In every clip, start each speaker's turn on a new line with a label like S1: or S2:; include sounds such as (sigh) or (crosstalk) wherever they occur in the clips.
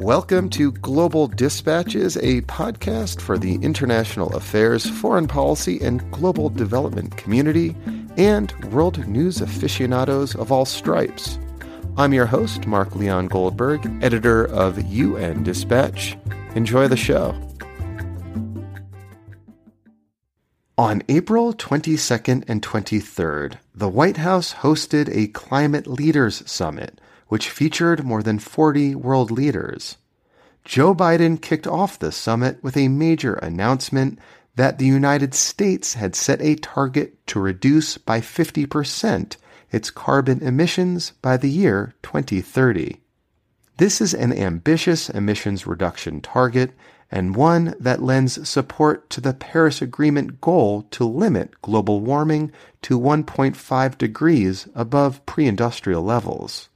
S1: Welcome to Global Dispatches, a podcast for the international affairs, foreign policy, and global development community, and world news aficionados of all stripes. I'm your host, Mark Leon Goldberg, editor of UN Dispatch. Enjoy the show. On April 22nd and 23rd, the White House hosted a Climate Leaders Summit which featured more than 40 world leaders. Joe Biden kicked off the summit with a major announcement that the United States had set a target to reduce by 50% its carbon emissions by the year 2030. This is an ambitious emissions reduction target and one that lends support to the Paris Agreement goal to limit global warming to 1.5 degrees above pre industrial levels.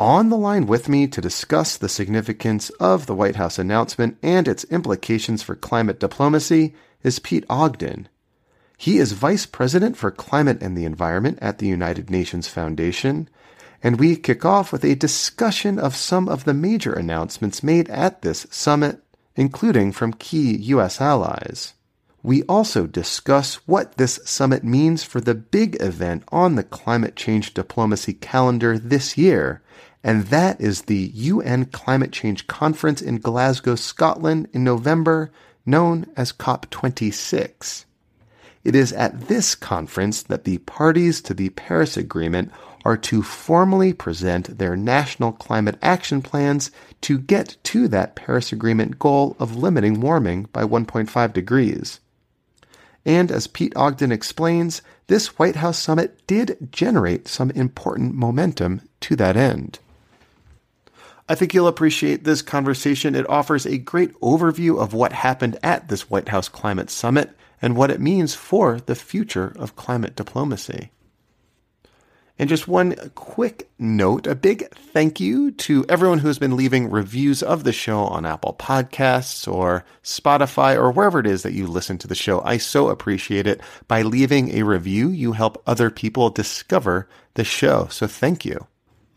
S1: On the line with me to discuss the significance of the White House announcement and its implications for climate diplomacy is Pete Ogden. He is Vice President for Climate and the Environment at the United Nations Foundation, and we kick off with a discussion of some of the major announcements made at this summit, including from key U.S. allies. We also discuss what this summit means for the big event on the climate change diplomacy calendar this year and that is the UN Climate Change Conference in Glasgow, Scotland in November, known as COP26. It is at this conference that the parties to the Paris Agreement are to formally present their national climate action plans to get to that Paris Agreement goal of limiting warming by 1.5 degrees. And as Pete Ogden explains, this White House summit did generate some important momentum to that end. I think you'll appreciate this conversation. It offers a great overview of what happened at this White House Climate Summit and what it means for the future of climate diplomacy. And just one quick note, a big thank you to everyone who has been leaving reviews of the show on Apple Podcasts or Spotify or wherever it is that you listen to the show. I so appreciate it. By leaving a review, you help other people discover the show. So thank you.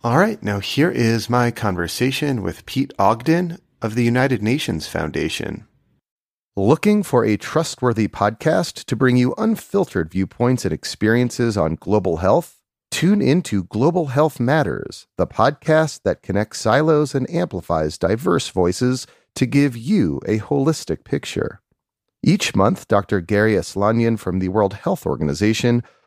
S1: All right, now here is my conversation with Pete Ogden of the United Nations Foundation. Looking for a trustworthy podcast to bring you unfiltered viewpoints and experiences on global health? Tune into Global Health Matters, the podcast that connects silos and amplifies diverse voices to give you a holistic picture. Each month, Dr. Garry Aslanyan from the World Health Organization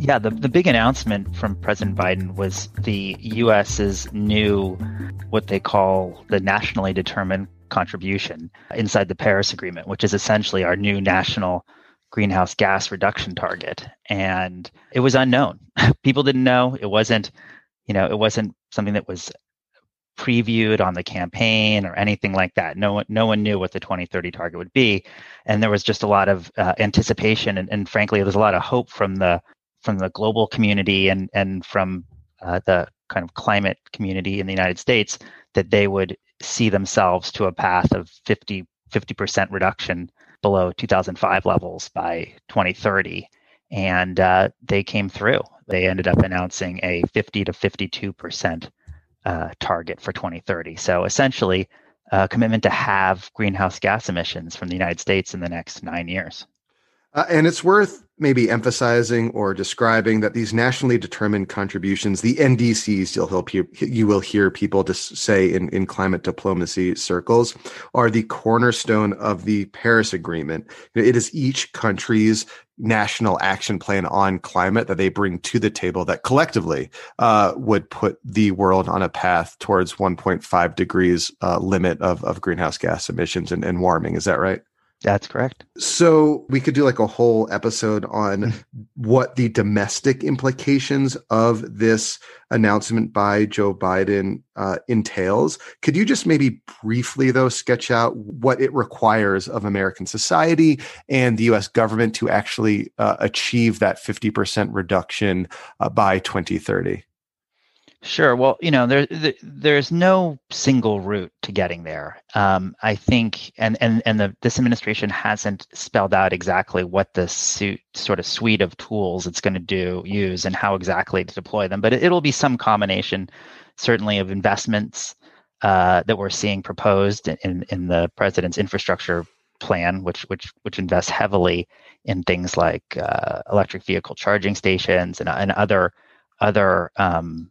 S2: Yeah, the, the big announcement from President Biden was the U.S.'s new, what they call the nationally determined contribution inside the Paris Agreement, which is essentially our new national greenhouse gas reduction target. And it was unknown. (laughs) People didn't know. It wasn't, you know, it wasn't something that was previewed on the campaign or anything like that. No one, no one knew what the 2030 target would be, and there was just a lot of uh, anticipation and, and, frankly, there's a lot of hope from the from the global community and and from uh, the kind of climate community in the United States that they would see themselves to a path of 50 percent reduction below 2005 levels by 2030, and uh, they came through. They ended up announcing a 50 to 52 percent uh, target for 2030. So essentially, a commitment to have greenhouse gas emissions from the United States in the next nine years.
S1: Uh, and it's worth maybe emphasizing or describing that these nationally determined contributions, the NDCs, you'll help you, you will hear people just say in, in climate diplomacy circles, are the cornerstone of the Paris Agreement. It is each country's national action plan on climate that they bring to the table that collectively uh, would put the world on a path towards 1.5 degrees uh, limit of, of greenhouse gas emissions and, and warming. Is that right?
S2: That's correct.
S1: So we could do like a whole episode on what the domestic implications of this announcement by Joe Biden uh, entails. Could you just maybe briefly, though, sketch out what it requires of American society and the US government to actually uh, achieve that 50% reduction uh, by 2030?
S2: Sure. Well, you know, there, there, there's no single route to getting there. Um, I think, and and and the this administration hasn't spelled out exactly what the suit sort of suite of tools it's going to do use and how exactly to deploy them. But it, will be some combination, certainly, of investments uh, that we're seeing proposed in in the president's infrastructure plan, which which which invests heavily in things like uh, electric vehicle charging stations and and other other um,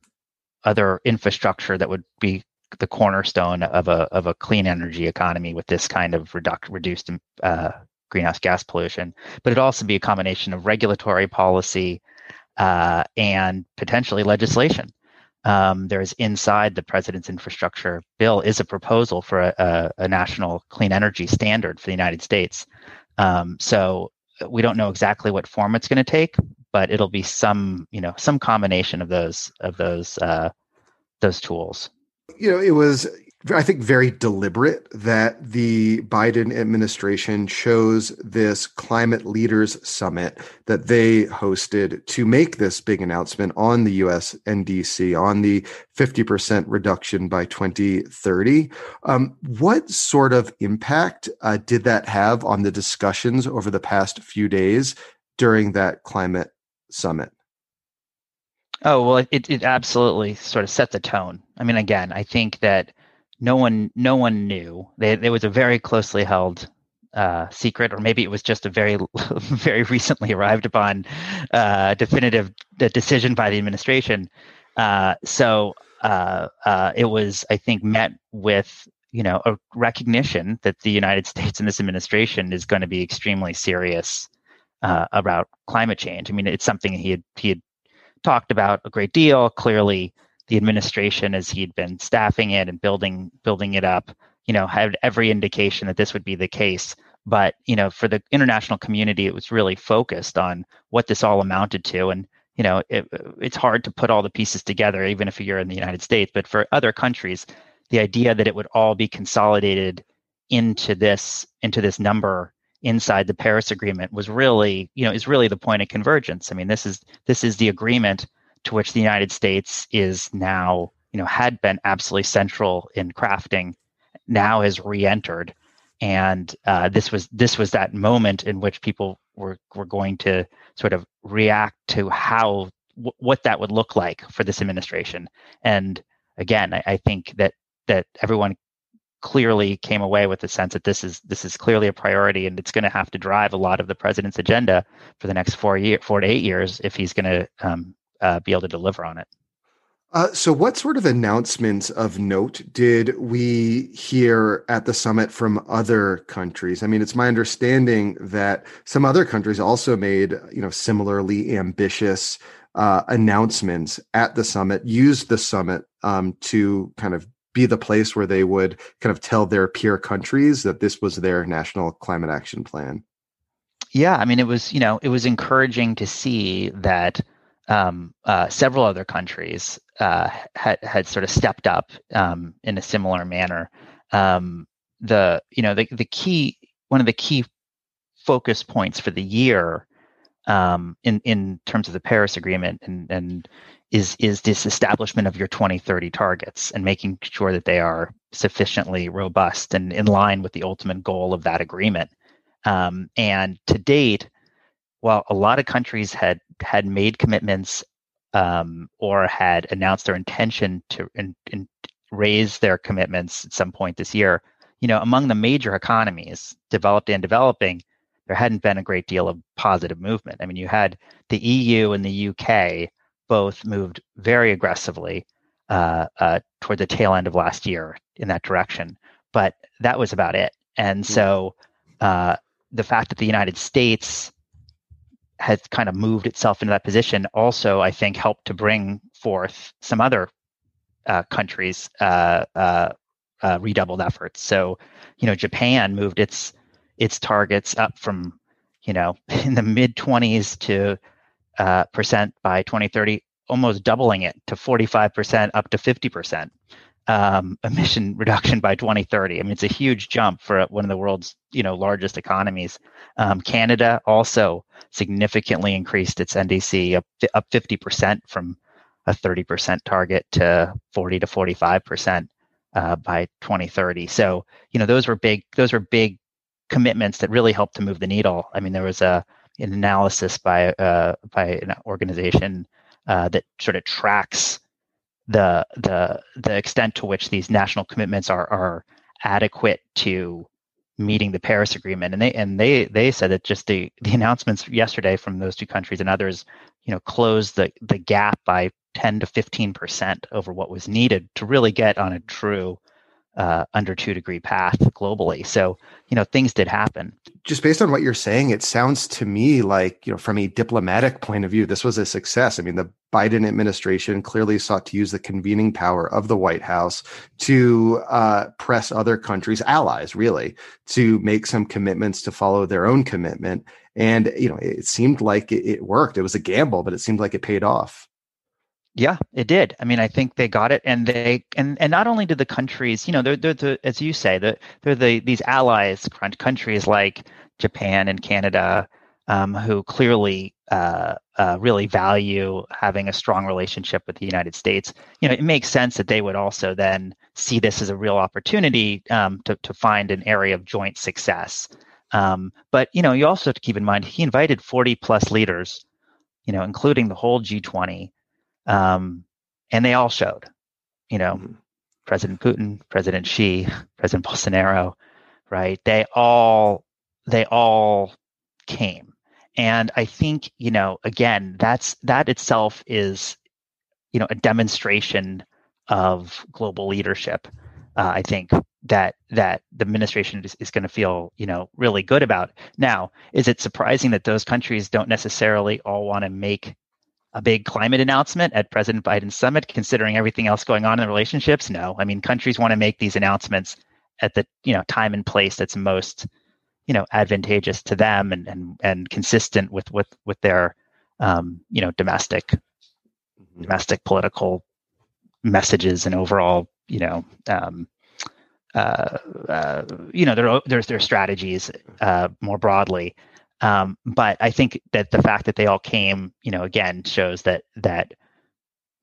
S2: other infrastructure that would be the cornerstone of a of a clean energy economy with this kind of reduct, reduced uh, greenhouse gas pollution. But it'd also be a combination of regulatory policy uh, and potentially legislation. Um, there's inside the president's infrastructure bill is a proposal for a, a, a national clean energy standard for the United States. Um, so we don't know exactly what form it's going to take, but it'll be some you know some combination of those of those uh, those tools.
S1: You know, it was I think very deliberate that the Biden administration chose this climate leaders summit that they hosted to make this big announcement on the US NDC on the 50% reduction by 2030. Um, what sort of impact uh, did that have on the discussions over the past few days during that climate summit?
S2: Oh well, it it absolutely sort of set the tone. I mean, again, I think that no one no one knew. They, there was a very closely held uh, secret, or maybe it was just a very (laughs) very recently arrived upon uh, definitive decision by the administration. Uh, so uh, uh, it was, I think, met with you know a recognition that the United (laughs) States and this administration is going to be extremely serious uh, about climate change. I mean, it's something he had he had talked about a great deal. Clearly, the administration, as he'd been staffing it and building building it up, you know, had every indication that this would be the case. But you know, for the international community, it was really focused on what this all amounted to, and you know, it, it's hard to put all the pieces together, even if you're in the United States. But for other countries, the idea that it would all be consolidated into this into this number inside the Paris Agreement was really, you know, is really the point of convergence. I mean, this is this is the agreement to which the United States is now, you know, had been absolutely central in crafting, now has re-entered, and uh, this was this was that moment in which people were were going to sort of react to how w- what that would look like for this administration. And again, I, I think that that everyone clearly came away with the sense that this is this is clearly a priority and it's going to have to drive a lot of the president's agenda for the next four year four to eight years if he's going to um, uh, be able to deliver on it.
S1: Uh, so, what sort of announcements of note did we hear at the summit from other countries? I mean, it's my understanding that some other countries also made, you know, similarly ambitious uh, announcements at the summit, used the summit um, to kind of be the place where they would kind of tell their peer countries that this was their national climate action plan.
S2: Yeah, I mean, it was you know it was encouraging to see that um, uh, several other countries uh, had had sort of stepped up um, in a similar manner. Um, the you know the the key one of the key focus points for the year um, in in terms of the Paris Agreement and and is is this establishment of your 2030 targets and making sure that they are sufficiently robust and in line with the ultimate goal of that agreement. Um, and to date, while a lot of countries had had made commitments um, or had announced their intention to in, in raise their commitments at some point this year, you know, among the major economies, developed and developing, there hadn't been a great deal of positive movement. I mean, you had the EU and the UK both moved very aggressively uh, uh, toward the tail end of last year in that direction. But that was about it. And hmm. so uh, the fact that the United States has kind of moved itself into that position also, I think, helped to bring forth some other uh, countries' uh, uh, redoubled efforts. So, you know, Japan moved its its targets up from, you know, (laughs) in the mid 20s to uh, percent by 2030, almost doubling it to 45% up to 50% um, (laughs) emission reduction by 2030. I mean, it's a huge jump for one of the world's you know largest economies. Um, Canada also significantly increased its NDC up up 50% from a 30% target to 40 to 45% uh, by 2030. So you know those were big those were big commitments that really helped to move the needle. I mean, there was a an analysis by uh, by an organization uh, that sort of tracks the the the extent to which these national commitments are are adequate to meeting the Paris Agreement, and they and they they said that just the the announcements yesterday from those two countries and others, you know, closed the the gap by 10 to 15 percent over what was needed to really get on a true uh, under two degree path globally. So, you know, things did happen.
S1: Just based on what you're saying, it sounds to me like, you know, from a diplomatic point of view, this was a success. I mean, the Biden administration clearly sought to use the convening power of the White House to uh, press other countries, allies really, to make some commitments to follow their own commitment. And, you know, it seemed like it, it worked. It was a gamble, but it seemed like it paid off.
S2: Yeah, it did. I mean, I think they got it, and they and and not only did the countries, you know, they're they're the as you say, the, they're the these allies countries like Japan and Canada, um, who clearly uh, uh, really value having a strong relationship with the United States. You know, it makes sense that they would also then see this as a real opportunity um, to to find an area of joint success. Um, but you know, you also have to keep in mind he invited 40 plus leaders, you know, including the whole G20 um, and they all showed, you know, mm-hmm. President Putin, President Xi, President Bolsonaro, right? They all, they all came. And I think, you know, again, that's, that itself is, you know, a demonstration of global leadership. Uh, I think that that the administration is, is going to feel you know really good about. Now, is it surprising that those countries don't necessarily all want to make a big climate announcement at President Biden's summit, considering everything else going on in the relationships? No. I mean, countries want to make these announcements at the you know time and place that's most you know advantageous to them and and and consistent with with with their um, you know domestic mm-hmm. domestic political messages and overall you know um, uh, uh, you know their their their strategies uh, more broadly. Um, but I think that the fact that they all came, you know, again shows that that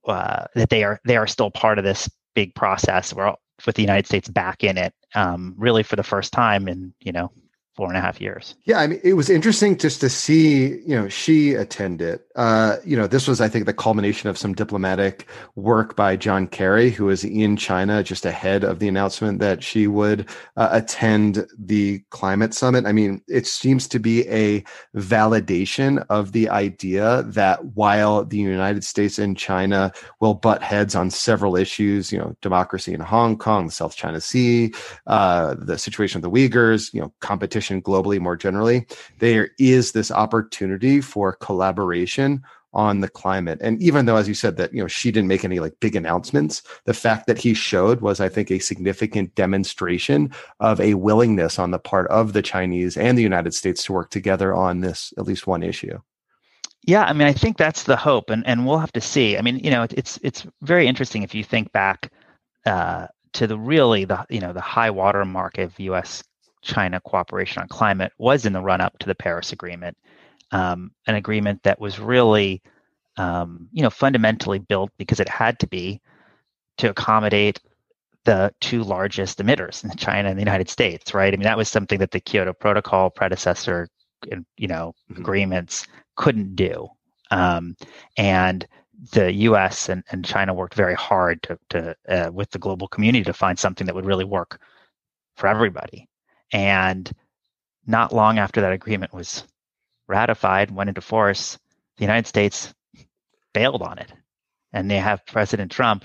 S2: uh, that they are they are still part of this big process. We're all, with the United States back in it, um, really for the first time in you know four and a half years.
S1: Yeah, I mean, it was interesting just to see, you know, Xi attend it. Uh, you know, this was, I think, the culmination of some diplomatic work by John Kerry, who was in China just ahead of the announcement that Xi would uh, attend the climate summit. I mean, it seems to be a validation of the idea that while the United States and China will butt heads on several issues, you know, democracy in Hong Kong, the South China Sea, uh, the situation of the Uyghurs, you know, competition globally more generally, there is this opportunity for collaboration on the climate. And even though, as you said, that you know Xi didn't make any like big announcements, the fact that he showed was, I think, a significant demonstration of a willingness on the part of the Chinese and the United States to work together on this at least one issue.
S2: Yeah, I mean, I think that's the hope, and and we'll have to see. I mean, you know, it's it's very interesting if you think back uh, to the really the you know the high water mark of U.S. China cooperation on climate was in the run up to the Paris Agreement, um, an agreement that was really, um, you know, fundamentally built because it had to be to accommodate the two largest emitters, (laughs) China and the United States, right? I mean, that was something that the Kyoto Protocol predecessor, you know, mm-hmm. agreements couldn't do, um, and the U.S. And, and China worked very hard to, to uh, with the global community to find something that would really work for everybody. And not long after that agreement was ratified, went into force, the United States bailed on it. And they have President Trump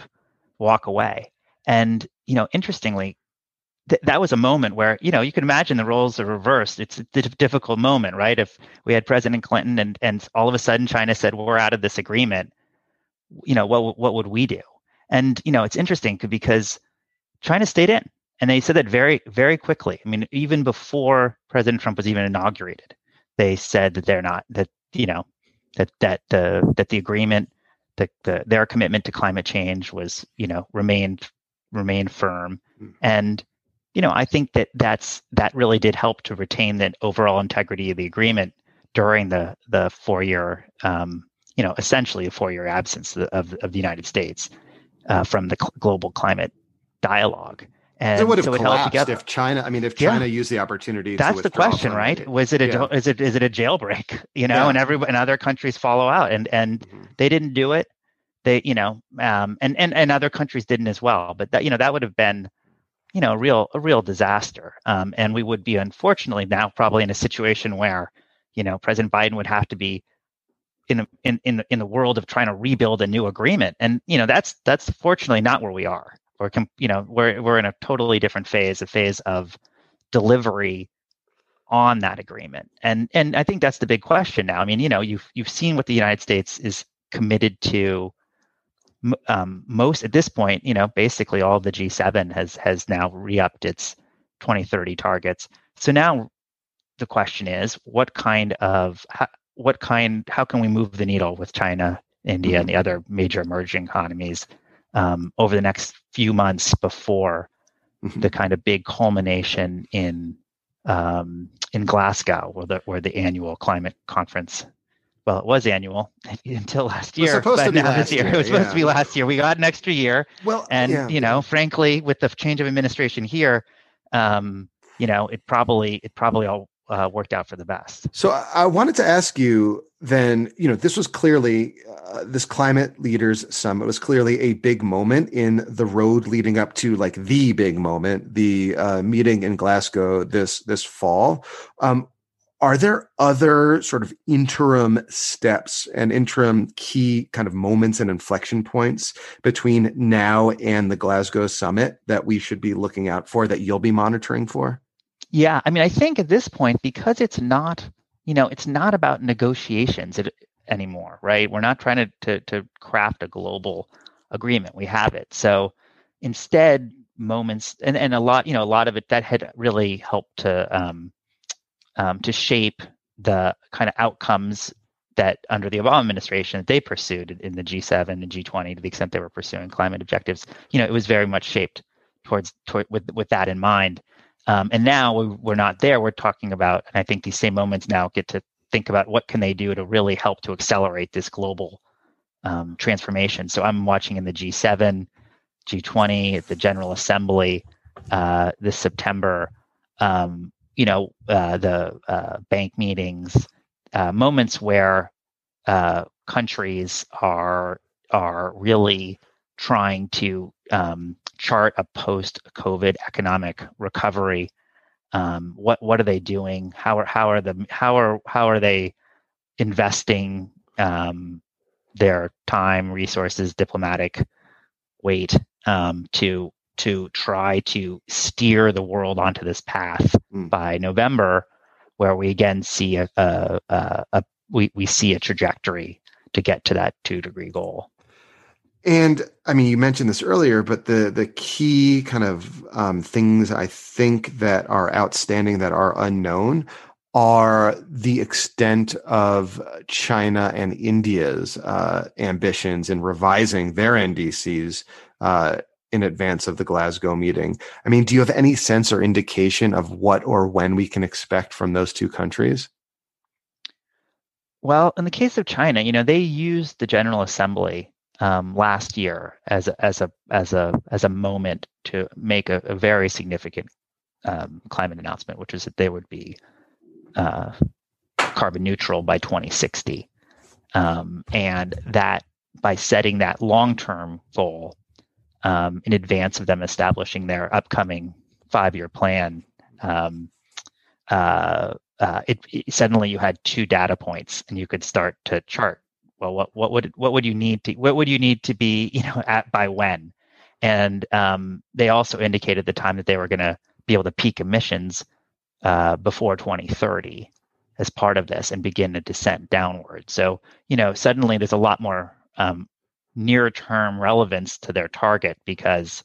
S2: walk away. And, you know, interestingly, th- that was a moment where, you know, you can imagine the roles are reversed. It's a d- difficult moment, right? If we had President Clinton and, and all of a sudden China said, we're out of this agreement, you know, what, what would we do? And, you know, it's interesting because China stayed in and they said that very very quickly. I mean, even before President Trump was even inaugurated, they said that they're not that you know that that the that the agreement that the, their commitment to climate change was you know remained remained firm mm. and you know i think that that's that really did help to retain the overall integrity of the agreement during the the four year um, you know essentially a four year absence of, of the united states uh, from the cl- global climate dialogue
S1: and it would have so collapsed if China. I mean, if China yeah. used the opportunity.
S2: That's the question, right? Was it a yeah. is it is it a jailbreak? (laughs) You know, yeah. and every and other countries follow out, and and mm-hmm. they didn't do it. They, you know, um, and and and other countries didn't as well. But that you know that would have been, you know, a real a real disaster. Um, and we would be unfortunately now probably in a situation where, you know, President Biden would have to be in in in in the world of trying to rebuild a new agreement. And you know, that's that's fortunately not where we are we're you know we're we're in a totally different phase, a phase of delivery on that agreement. And and I think that's the big question now. I mean, you know, you've you've seen what the United States is committed to. Um, most at this point, you know, basically all the G7 has has now re-upped its 2030 targets. So now the question is, what kind of what kind how can we move the needle with China, India, and the other major emerging economies um, over the next few months before mm-hmm. the kind of big culmination in um, in Glasgow, where the where the annual climate conference. Well, it was annual (laughs) until last year.
S1: It was supposed to be last
S2: year.
S1: year.
S2: It was supposed yeah. to be last year. We got an extra year.
S1: Well,
S2: and
S1: yeah,
S2: you know, frankly, with the change of administration here, um, you know, it probably it probably all uh, worked out for the best.
S1: So I wanted to ask you then, you know, this was clearly uh, this climate leaders summit was clearly a big moment in the road leading up to like the big moment, the uh, meeting in Glasgow this this fall. Um, are there other sort of interim steps and interim key kind of moments and inflection points between now and the Glasgow summit that we should be looking out for that you'll be monitoring for?
S2: Yeah, I mean, I think at this point, because it's not, you know, it's not about negotiations anymore, right? We're not trying to, to, to craft a global agreement. We have it. So instead, moments and, and a lot, you know, a lot of it that had really helped to um, um, to shape the kind of outcomes that under the Obama administration they pursued in the G7 and G20 to the extent they were pursuing climate objectives. You know, it was very much shaped towards toward, with with that in mind. Um, and now we're not there. We're talking about, and I think these same moments now get to think about what can they do to really help to accelerate this global um, transformation. So I'm watching in the G7, G20, at the General Assembly uh, this September. Um, you know, uh, the uh, bank meetings, uh, moments where uh, countries are are really trying to um, chart a post-COVID economic recovery. Um, what what are they doing? How are how are the how are how are they investing um, their time, resources, diplomatic weight um, to to try to steer the world onto this path mm. by November, where we again see a, a, a, a we, we see a trajectory to get to that two degree goal.
S1: And I mean, you mentioned this earlier, but the the key kind of um, things I think that are outstanding that are unknown are the extent of China and India's uh, ambitions in revising their NDCs uh, in advance of the Glasgow meeting. I mean, do you have any sense or indication of what or when we can expect from those two countries?
S2: Well, in the case of China, you know, they used the General Assembly um, last year as a, as a as a as a moment to make a, a very significant um, climate announcement, which is that they would be uh, carbon neutral by 2060, um, and that by setting that long term goal um, in advance of them establishing their upcoming five year plan. Um, uh, uh, it, it, suddenly you had two data points and you could start to chart well what what would what would you need to what would you need to be (laughs) you know at by when and um, they also indicated the time that they were going to be able to peak emissions uh, before 2030 as part of this and begin a descent downward so you know suddenly there's a lot more um, near term relevance to their target because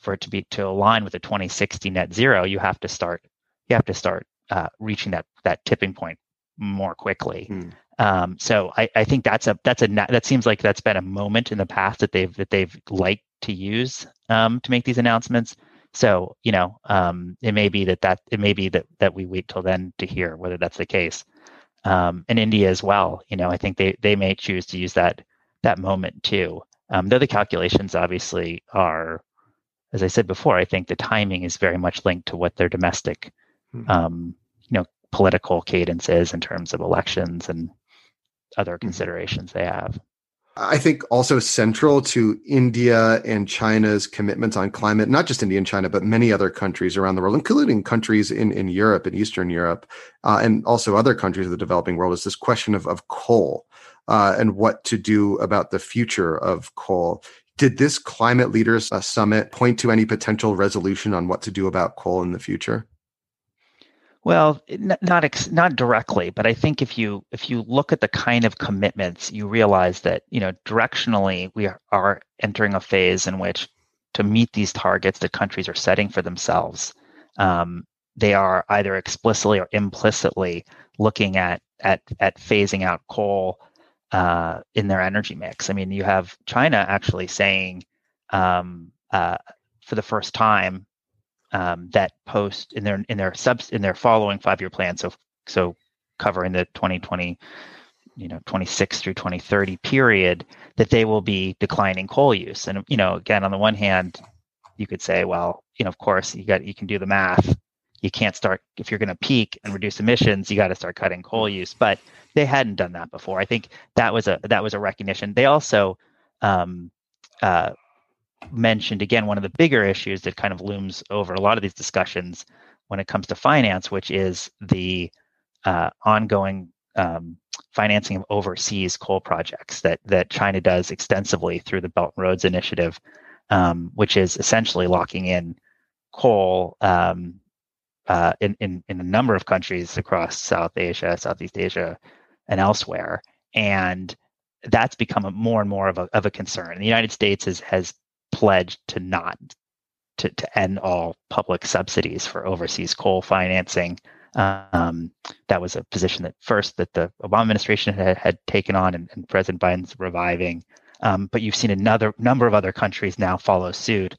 S2: for it to be to align with the 2060 net zero, you have to start you have to start uh, reaching that that tipping point more quickly. Hmm. Um, so I, I think that's a that's a that seems like that's been a moment in the past that they've that they've liked to use um, to make these announcements. So you know, um, it may be that that it may be that that we wait till then to hear whether that's the case. Um, and India as well. You know, I think they they may choose to use that that moment too. Um, though the calculations obviously are, as I said before, I think the timing is very much linked to what their domestic, mm-hmm. um, you know, political cadence is in terms of elections and other mm-hmm. considerations they have.
S1: I think also central to India and China's commitments on climate, not just India and China, but many other countries around the world, including countries in, in Europe and Eastern Europe, uh, and also other countries of the developing world, is this question of, of coal uh, and what to do about the future of coal. Did this climate leaders uh, summit point to any potential resolution on what to do about coal in the future?
S2: Well, not ex- not directly, but I think if you if you look at the kind of commitments, you realize that you know directionally we are, entering a phase in which to meet these targets that countries are setting for themselves, um, they are either explicitly or implicitly looking at at at phasing out coal uh, in their energy mix. I mean, you have China actually saying um, uh, for the first time um, that post in their in their subs in their following five year plan. So so covering the 2020 you know 26 through 2030 period that they will be declining coal use. And you know again on the one hand you could say well you know of course you got you can do the math. You can't start if you're going to peak and reduce emissions you got to start cutting coal use. But they hadn't done that before. I think that was a that was a recognition. They also um, uh, mentioned again one of the bigger issues that kind of looms over a lot of these discussions when it comes to finance, which is the uh, ongoing um, financing of overseas coal projects that that China does extensively through the Belt and Roads Initiative, um, which is essentially locking in coal um, uh, in, in in a number of countries across South Asia, Southeast Asia, and elsewhere, and that's become more and more of a, of a concern. The United States has has pledged to not to, to end all public subsidies for overseas coal financing. Um, that was a position that first that the Obama administration had, had taken on, and, and President Biden's reviving. Um, but you've seen another number of other countries now follow suit.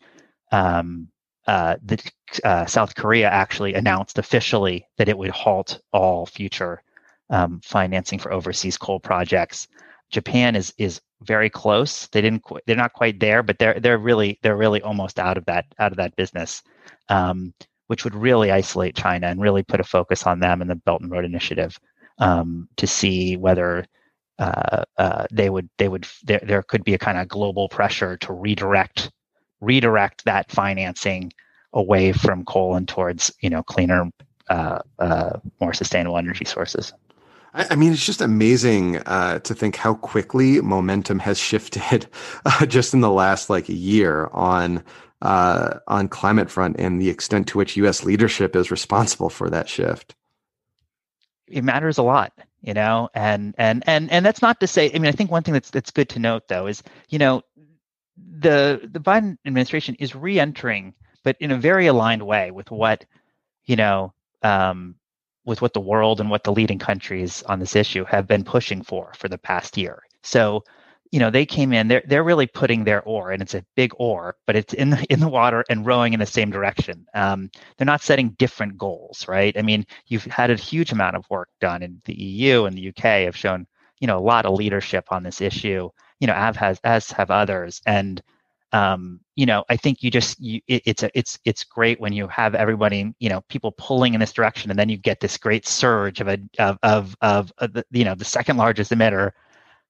S2: Um, uh, the, uh, South Korea actually announced officially that it would halt all future um, financing for overseas coal projects. Japan is is very close. They didn't. They're not quite there, but they're they're really they're really almost out of that out of that business, um, which would really isolate China and really put a focus on them in the Belt and Road Initiative um, to see whether uh, uh, they would they would there there could be a kind of global pressure to redirect redirect that financing away from coal and towards you know cleaner, uh, uh more sustainable energy sources.
S1: I mean, it's just amazing uh, to think how quickly momentum has shifted (laughs) uh, just in the last like year on uh, on climate front and the extent to which U.S. leadership is responsible for that shift.
S2: It matters a lot, you know, and and and and that's not to say. I mean, I think one thing that's that's good to note though is you know the the Biden administration is re-entering, but in a very aligned way with what you know um, with what the world and what the leading countries on this issue have been pushing for for the past year. So, you know, they came in, they're, they're really putting their oar, and it's a big oar, but it's in the, (laughs) in the water and rowing in the same direction. Um, they're not setting different goals, right? I mean, you've had a huge amount of work done in the EU and the UK have shown, you know, a lot of leadership on this issue, you know, as has, as have others. And, um, you know, I think you just you, it, it's a, it's it's great when you have everybody, you know, people pulling in this direction, and then you get this great surge of a of of of, of the, you know the second largest emitter,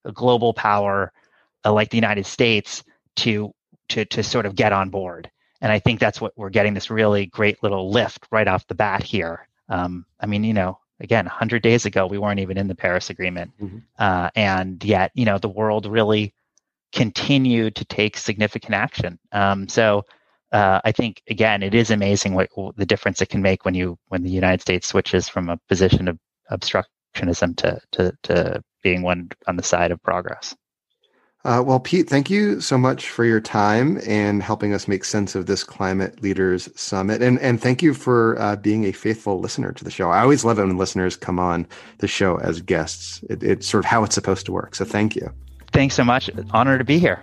S2: a global power uh, like the United States to to to sort of get on board. And I think that's what we're getting this really great little lift right off the bat here. Um, I mean, you know, again, 100 days ago we weren't even in the Paris Agreement, mm-hmm. uh, and yet you know the world really continued to take significant action. Um, so uh, I think again, it is amazing what, what, the difference it can make when you when the United States switches from a position of obstructionism to to, to being one on the side of progress.
S1: Uh, well, Pete, thank you so much for your time and helping us make sense of this Climate Leaders Summit. And, and thank you for uh, being a faithful listener to the show. I always love it when listeners come on the show as guests. It, it's sort of how it's supposed to work. So thank you.
S2: Thanks so much. Honor to be here.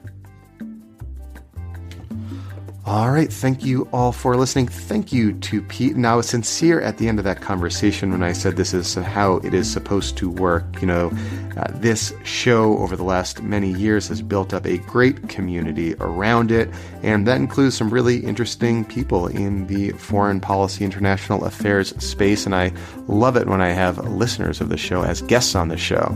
S1: All right. Thank you all for listening. Thank you to Pete. Now, I was sincere at the end of that conversation when I said this is how it is supposed to work. You know, uh, this show over the last many years has built up a great community around it, and that includes some really interesting people in the foreign policy, international affairs space. And I love it when I have listeners of the show as guests on the show.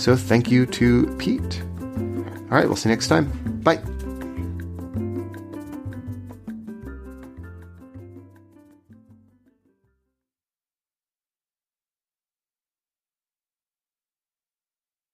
S1: So, thank you to Pete. All right. We'll see you next time. Bye.